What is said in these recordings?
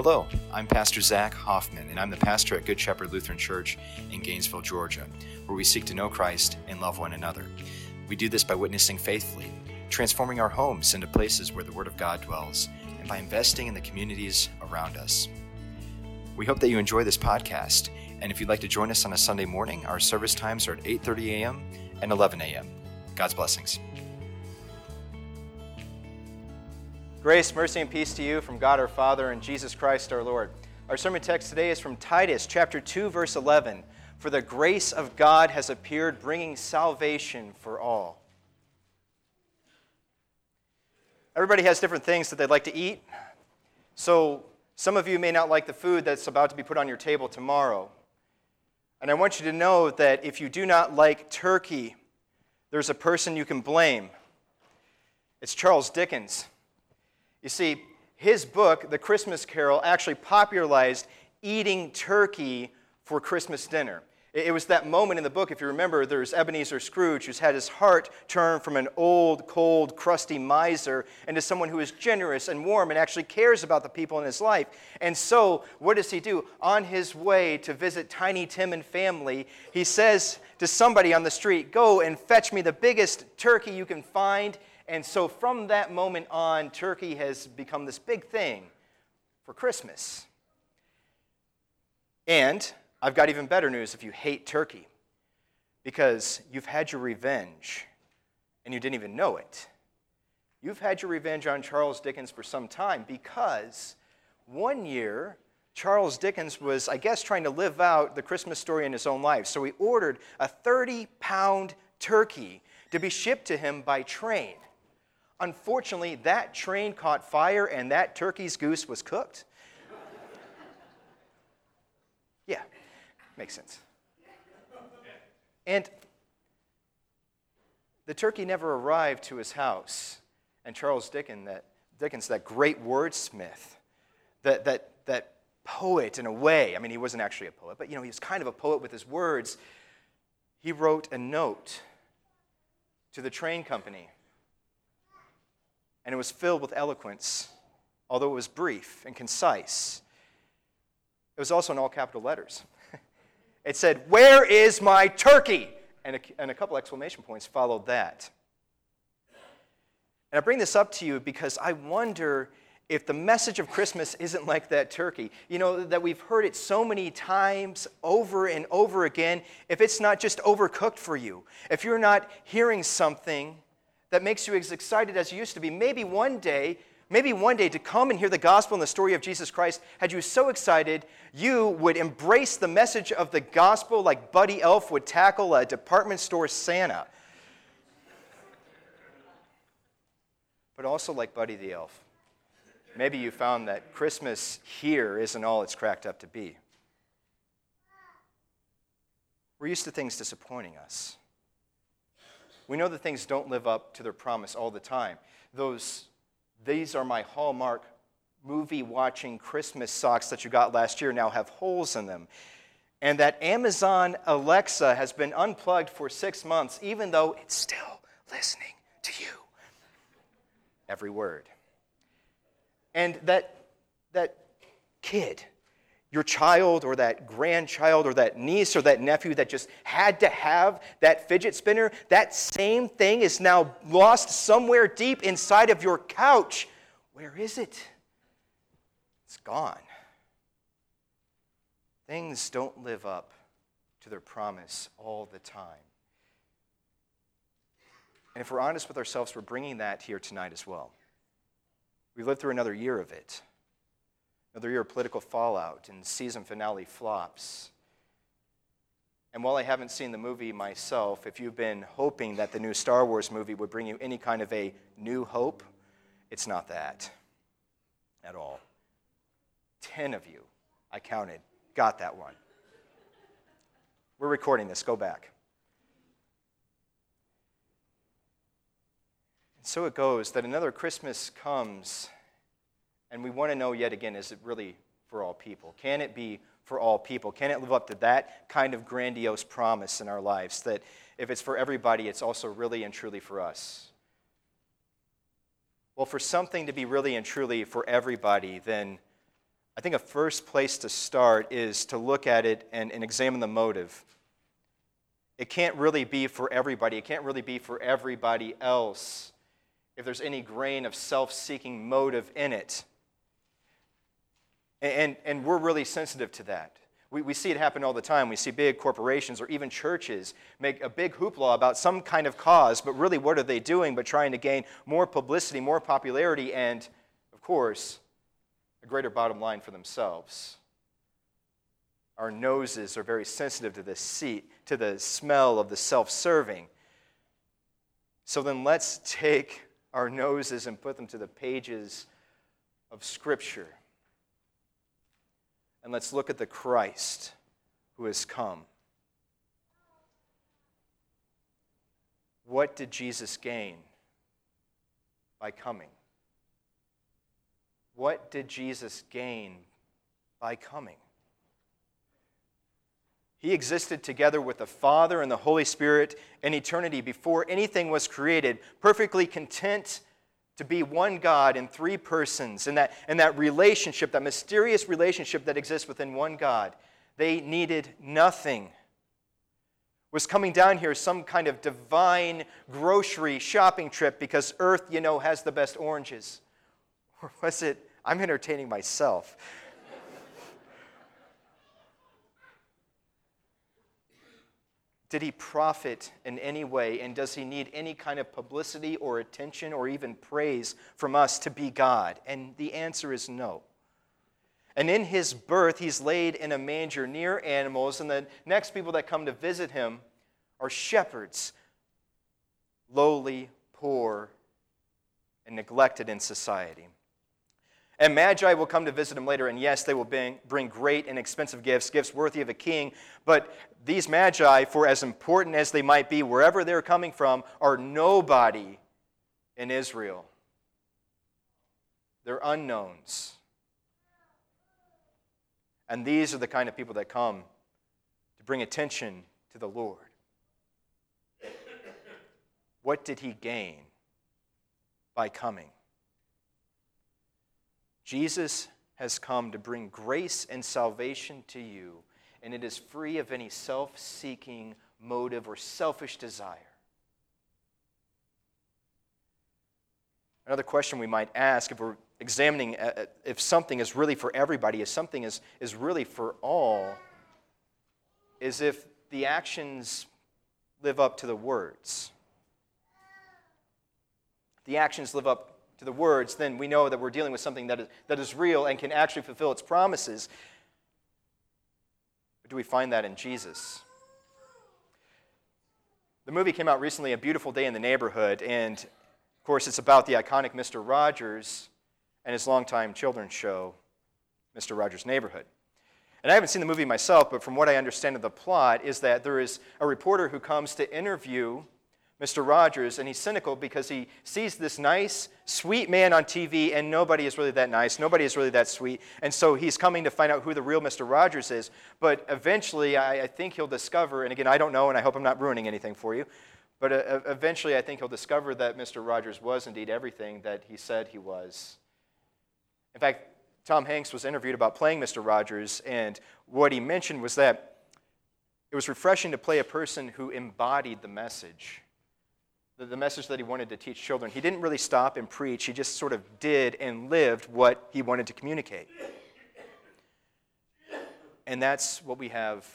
Hello, I'm Pastor Zach Hoffman, and I'm the pastor at Good Shepherd Lutheran Church in Gainesville, Georgia, where we seek to know Christ and love one another. We do this by witnessing faithfully, transforming our homes into places where the Word of God dwells, and by investing in the communities around us. We hope that you enjoy this podcast, and if you'd like to join us on a Sunday morning, our service times are at 8:30 a.m. and 11 a.m. God's blessings. Grace, mercy, and peace to you from God our Father and Jesus Christ our Lord. Our sermon text today is from Titus chapter 2 verse 11. For the grace of God has appeared bringing salvation for all. Everybody has different things that they'd like to eat. So some of you may not like the food that's about to be put on your table tomorrow. And I want you to know that if you do not like turkey, there's a person you can blame. It's Charles Dickens. You see, his book, The Christmas Carol, actually popularized eating turkey for Christmas dinner. It was that moment in the book, if you remember, there's Ebenezer Scrooge who's had his heart turned from an old, cold, crusty miser into someone who is generous and warm and actually cares about the people in his life. And so, what does he do? On his way to visit Tiny Tim and family, he says to somebody on the street, Go and fetch me the biggest turkey you can find and so from that moment on, turkey has become this big thing for Christmas. And I've got even better news if you hate turkey, because you've had your revenge and you didn't even know it. You've had your revenge on Charles Dickens for some time because one year, Charles Dickens was, I guess, trying to live out the Christmas story in his own life. So he ordered a 30 pound turkey to be shipped to him by train. Unfortunately, that train caught fire and that turkey's goose was cooked. Yeah, makes sense. And the turkey never arrived to his house. And Charles Dickens, that, Dickens, that great wordsmith, that, that, that poet in a way, I mean, he wasn't actually a poet, but you know, he was kind of a poet with his words. He wrote a note to the train company and it was filled with eloquence, although it was brief and concise. It was also in all capital letters. it said, Where is my turkey? And a, and a couple exclamation points followed that. And I bring this up to you because I wonder if the message of Christmas isn't like that turkey. You know, that we've heard it so many times over and over again, if it's not just overcooked for you, if you're not hearing something that makes you as excited as you used to be. Maybe one day, maybe one day to come and hear the gospel and the story of Jesus Christ had you so excited you would embrace the message of the gospel like Buddy Elf would tackle a department store Santa. But also like Buddy the Elf. Maybe you found that Christmas here isn't all it's cracked up to be. We're used to things disappointing us. We know that things don't live up to their promise all the time. Those, these are my hallmark movie watching Christmas socks that you got last year now have holes in them. And that Amazon Alexa has been unplugged for six months, even though it's still listening to you. Every word. And that, that kid your child or that grandchild or that niece or that nephew that just had to have that fidget spinner, that same thing is now lost somewhere deep inside of your couch. Where is it? It's gone. Things don't live up to their promise all the time. And if we're honest with ourselves, we're bringing that here tonight as well. We've lived through another year of it another year of political fallout and season finale flops. And while I haven't seen the movie myself, if you've been hoping that the new Star Wars movie would bring you any kind of a new hope, it's not that at all. Ten of you, I counted, got that one. We're recording this, go back. And so it goes that another Christmas comes and we want to know yet again is it really for all people? Can it be for all people? Can it live up to that kind of grandiose promise in our lives that if it's for everybody, it's also really and truly for us? Well, for something to be really and truly for everybody, then I think a first place to start is to look at it and, and examine the motive. It can't really be for everybody, it can't really be for everybody else if there's any grain of self seeking motive in it. And, and, we're really sensitive to that. We, we see it happen all the time. We see big corporations or even churches make a big hoopla about some kind of cause, but really, what are they doing but trying to gain more publicity, more popularity, and, of course, a greater bottom line for themselves. Our noses are very sensitive to the seat, to the smell of the self-serving. So then let's take our noses and put them to the pages of Scripture. And let's look at the Christ who has come. What did Jesus gain by coming? What did Jesus gain by coming? He existed together with the Father and the Holy Spirit in eternity before anything was created, perfectly content to be one God in three persons. And that, and that relationship, that mysterious relationship that exists within one God, they needed nothing. Was coming down here some kind of divine grocery shopping trip because Earth, you know, has the best oranges? Or was it I'm entertaining myself. Did he profit in any way? And does he need any kind of publicity or attention or even praise from us to be God? And the answer is no. And in his birth, he's laid in a manger near animals, and the next people that come to visit him are shepherds, lowly, poor, and neglected in society. And Magi will come to visit him later, and yes, they will bring, bring great and expensive gifts, gifts worthy of a king. But these Magi, for as important as they might be, wherever they're coming from, are nobody in Israel. They're unknowns. And these are the kind of people that come to bring attention to the Lord. What did he gain by coming? Jesus has come to bring grace and salvation to you, and it is free of any self seeking motive or selfish desire. Another question we might ask if we're examining uh, uh, if something is really for everybody, if something is, is really for all, is if the actions live up to the words. The actions live up to the words, then we know that we're dealing with something that is, that is real and can actually fulfill its promises. But do we find that in Jesus? The movie came out recently, A Beautiful Day in the Neighborhood, and of course, it's about the iconic Mr. Rogers and his longtime children's show, Mr. Rogers' Neighborhood. And I haven't seen the movie myself, but from what I understand of the plot, is that there is a reporter who comes to interview Mr. Rogers, and he's cynical because he sees this nice, sweet man on TV, and nobody is really that nice. Nobody is really that sweet. And so he's coming to find out who the real Mr. Rogers is. But eventually, I, I think he'll discover, and again, I don't know, and I hope I'm not ruining anything for you, but uh, eventually, I think he'll discover that Mr. Rogers was indeed everything that he said he was. In fact, Tom Hanks was interviewed about playing Mr. Rogers, and what he mentioned was that it was refreshing to play a person who embodied the message the, message that he wanted to teach children. He didn't really stop and preach, he just sort of did and lived what he wanted to communicate. And that's what we have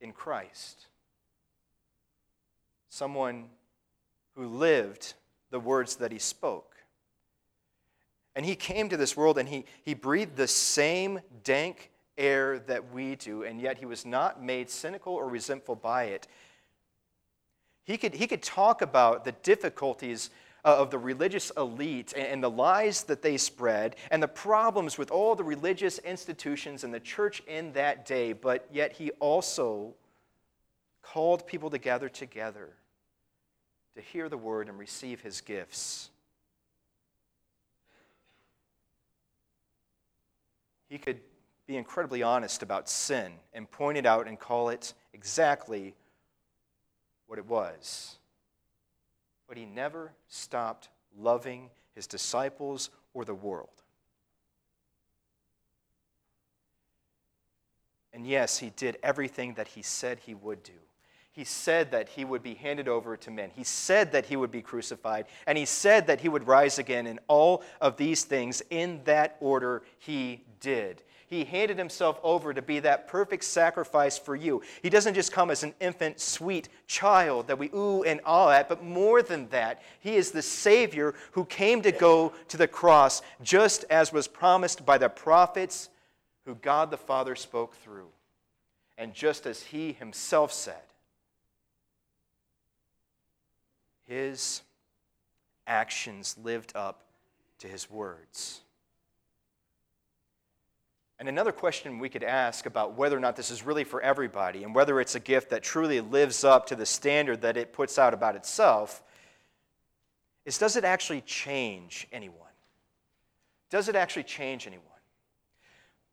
in Christ someone who lived the words that he spoke. And he came to this world and he, he breathed the same dank air that we do, and yet he was not made cynical or resentful by it. He could, he could talk about the difficulties uh, of the religious elite and the lies that they spread and the problems with all the religious institutions and the church in that day, but yet he also called people to gather together to hear the word and receive his gifts. He could be incredibly honest about sin and point it out and call it exactly what it was. But he never stopped loving his disciples or the world. And yes, he did everything that he said he would do. He said that he would be handed over to men. He said that he would be crucified. And he said that he would rise again. And all of these things, in that order, he did. He handed himself over to be that perfect sacrifice for you. He doesn't just come as an infant, sweet child that we ooh and ah at, but more than that, he is the Savior who came to go to the cross just as was promised by the prophets who God the Father spoke through. And just as he himself said, his actions lived up to his words. And another question we could ask about whether or not this is really for everybody and whether it's a gift that truly lives up to the standard that it puts out about itself is does it actually change anyone? Does it actually change anyone?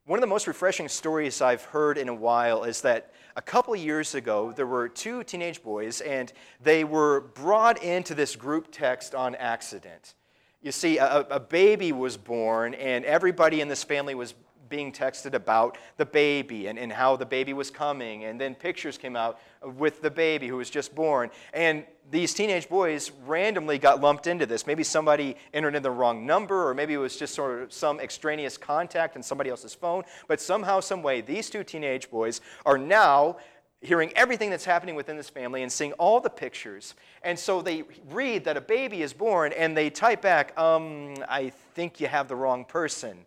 One of the most refreshing stories I've heard in a while is that a couple years ago, there were two teenage boys, and they were brought into this group text on accident. You see, a, a baby was born, and everybody in this family was being texted about the baby and, and how the baby was coming. And then pictures came out with the baby who was just born. And these teenage boys randomly got lumped into this. Maybe somebody entered in the wrong number, or maybe it was just sort of some extraneous contact in somebody else's phone. But somehow, some way, these two teenage boys are now hearing everything that's happening within this family and seeing all the pictures. And so they read that a baby is born and they type back, um, I think you have the wrong person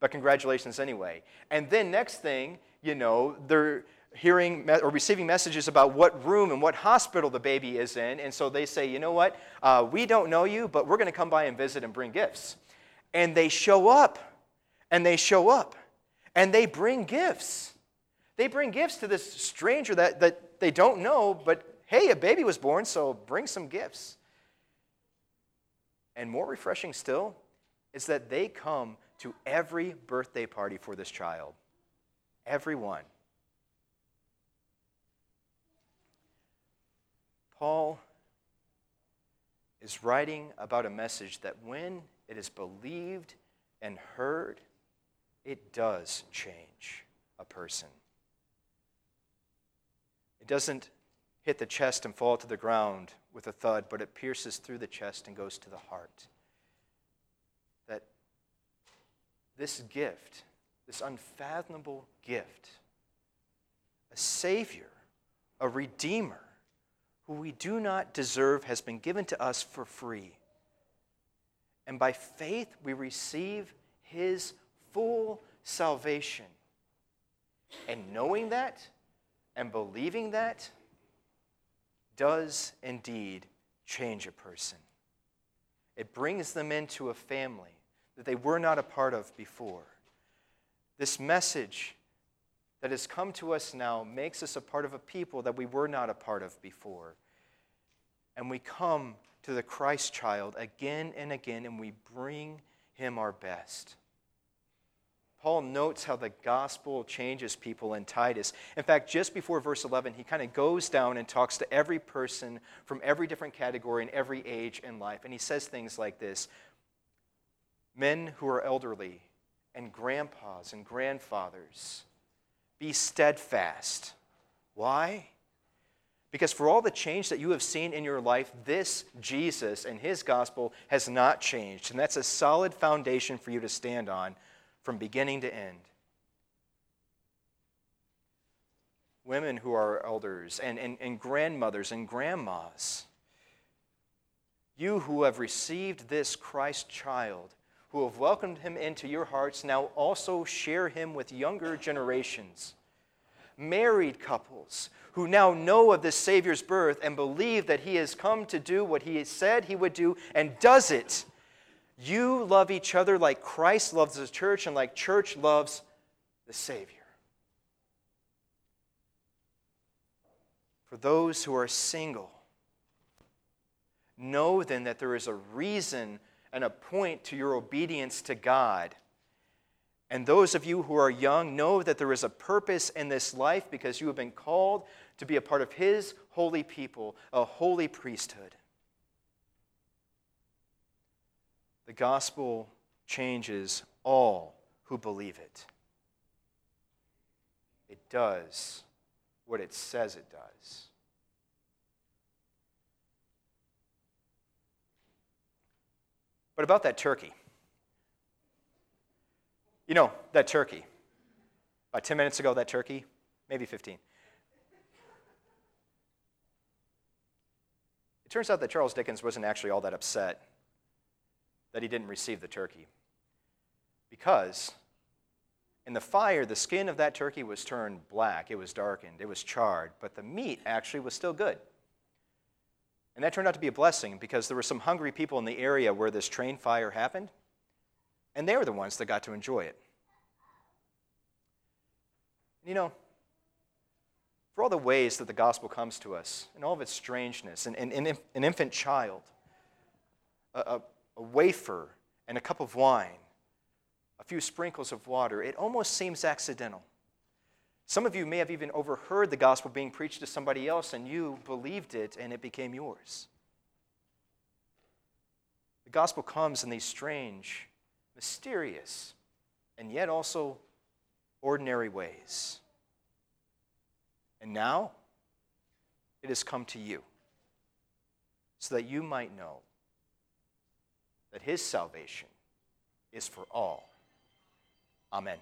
but congratulations anyway. And then next thing, you know, they're hearing or receiving messages about what room and what hospital the baby is in. And so they say, you know what, uh, we don't know you, but we're going to come by and visit and bring gifts. And they show up, and they show up, and they bring gifts. They bring gifts to this stranger that, that they don't know, but hey, a baby was born, so bring some gifts. And more refreshing still is that they come to every birthday party for this child. Everyone. Paul is writing about a message that when it is believed and heard, it does change a person. It doesn't hit the chest and fall to the ground with a thud, but it pierces through the chest and goes to the heart. This gift, this unfathomable gift, a Savior, a Redeemer, who we do not deserve, has been given to us for free. And by faith, we receive His full salvation. And knowing that and believing that does indeed change a person. It brings them into a family that they were not a part of before. This message that has come to us now makes us a part of a people that we were not a part of before. And we come to the Christ child again and again, and we bring him our best. Paul notes how the gospel changes people in Titus. In fact, just before verse 11, he kind of goes down and talks to every person from every different category and every age in life. And he says things like this men who are elderly, and grandpas and grandfathers. Be steadfast. Why? Because for all the change that you have seen in your life, this Jesus and his gospel has not changed. And that's a solid foundation for you to stand on from beginning to end. Women who are elders and, and, and grandmothers and grandmas, you who have received this Christ child, who have welcomed him into your hearts now also share him with younger generations. Married couples who now know of this Savior's birth and believe that he has come to do what he said he would do and does it. You love each other like Christ loves the church and like church loves the Savior. For those who are single, know then that there is a reason and a point to your obedience to God. And those of you who are young know that there is a purpose in this life because you have been called to be a part of His holy people, a holy priesthood. The gospel changes all who believe it. it does what it says it does. But about that turkey. You know, that turkey. About 10 minutes ago, that turkey, maybe 15. It turns out that Charles Dickens wasn't actually all that upset that he didn't receive the turkey. Because in the fire, the skin of that turkey was turned black, it was darkened, it was charred, but the meat actually was still good. And that turned out to be a blessing because there were some hungry people in the area where this train fire happened, and they were the ones that got to enjoy it. You know, for all the ways that the gospel comes to us, and all of its strangeness, an, an, an infant child, a, a, a wafer, and a cup of wine, a few sprinkles of water, it almost seems accidental. Some of you may have even overheard the gospel being preached to somebody else and you believed it and it became yours. The gospel comes in these strange, mysterious, and yet also ordinary ways. And now it has come to you so that you might know that his salvation is for all. Amen.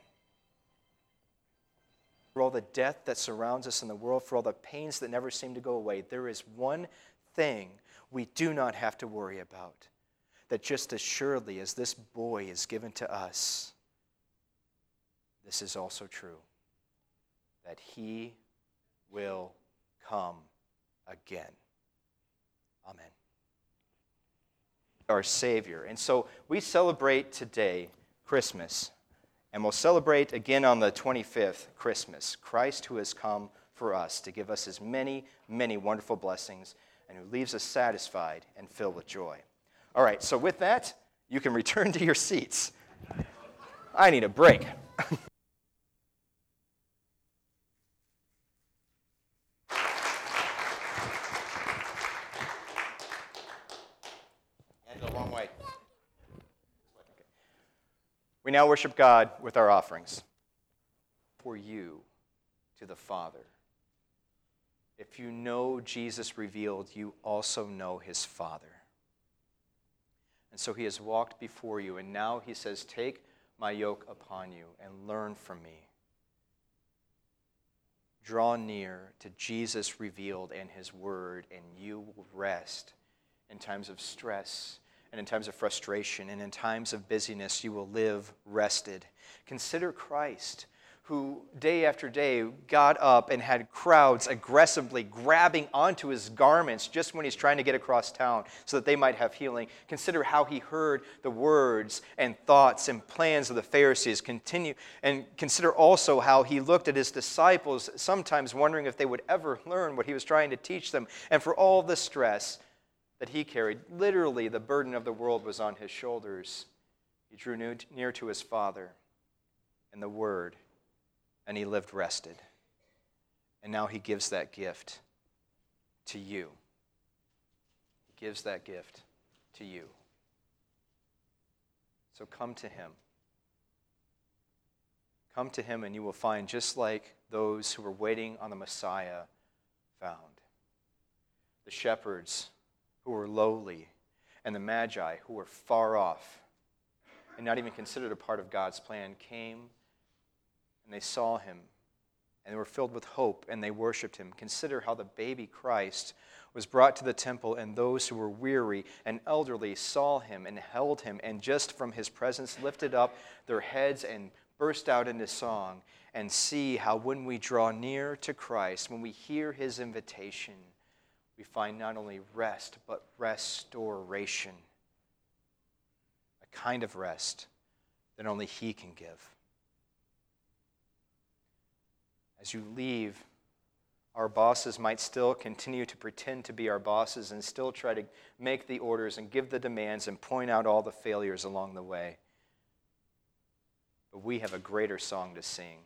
For all the death that surrounds us in the world, for all the pains that never seem to go away, there is one thing we do not have to worry about. That just as surely as this boy is given to us, this is also true. That he will come again. Amen. Our Savior. And so we celebrate today Christmas. And we'll celebrate again on the 25th, Christmas, Christ who has come for us to give us his many, many wonderful blessings and who leaves us satisfied and filled with joy. All right, so with that, you can return to your seats. I need a break. We now worship God with our offerings. For you to the Father. If you know Jesus revealed, you also know his Father. And so he has walked before you, and now he says, Take my yoke upon you and learn from me. Draw near to Jesus revealed and his word, and you will rest in times of stress and in times of frustration and in times of busyness, you will live rested. Consider Christ, who day after day got up and had crowds aggressively grabbing onto his garments just when he's trying to get across town so that they might have healing. Consider how he heard the words and thoughts and plans of the Pharisees. Continue and consider also how he looked at his disciples, sometimes wondering if they would ever learn what he was trying to teach them. And for all the stress, that he carried. Literally, the burden of the world was on his shoulders. He drew near to his Father and the Word, and he lived rested. And now he gives that gift to you. He gives that gift to you. So come to him. Come to him, and you will find just like those who were waiting on the Messiah found. The shepherds who were lowly, and the Magi, who were far off and not even considered a part of God's plan, came and they saw him and they were filled with hope and they worshiped him. Consider how the baby Christ was brought to the temple, and those who were weary and elderly saw him and held him, and just from his presence lifted up their heads and burst out into song. And see how when we draw near to Christ, when we hear his invitation, we find not only rest, but restoration. A kind of rest that only He can give. As you leave, our bosses might still continue to pretend to be our bosses and still try to make the orders and give the demands and point out all the failures along the way. But we have a greater song to sing.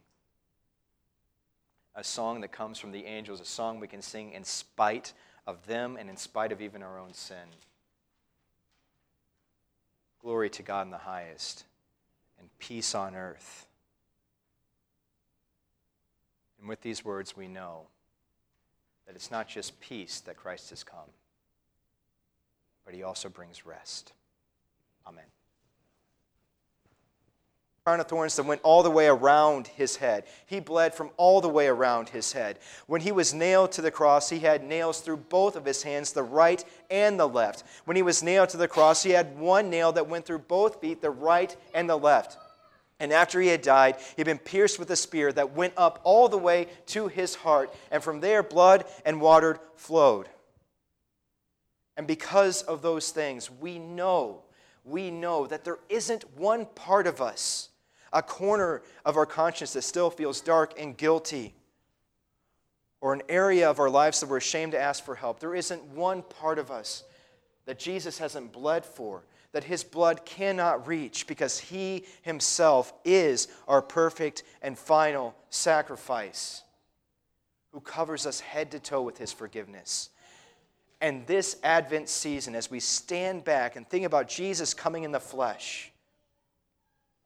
A song that comes from the angels, a song we can sing in spite of them and in spite of even our own sin. Glory to God in the highest, and peace on earth. And with these words, we know that it's not just peace that Christ has come, but he also brings rest. Amen crown of thorns that went all the way around his head. He bled from all the way around his head. When he was nailed to the cross, he had nails through both of his hands, the right and the left. When he was nailed to the cross, he had one nail that went through both feet, the right and the left. And after he had died, he had been pierced with a spear that went up all the way to his heart, and from there blood and water flowed. And because of those things, we know, we know that there isn't one part of us a corner of our conscience that still feels dark and guilty, or an area of our lives that we're ashamed to ask for help. There isn't one part of us that Jesus hasn't bled for, that his blood cannot reach, because he himself is our perfect and final sacrifice, who covers us head to toe with his forgiveness. And this Advent season, as we stand back and think about Jesus coming in the flesh,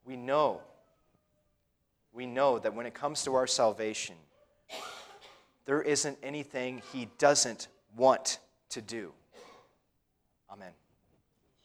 we know we know that when it comes to our salvation, there isn't anything he doesn't want to do. Amen.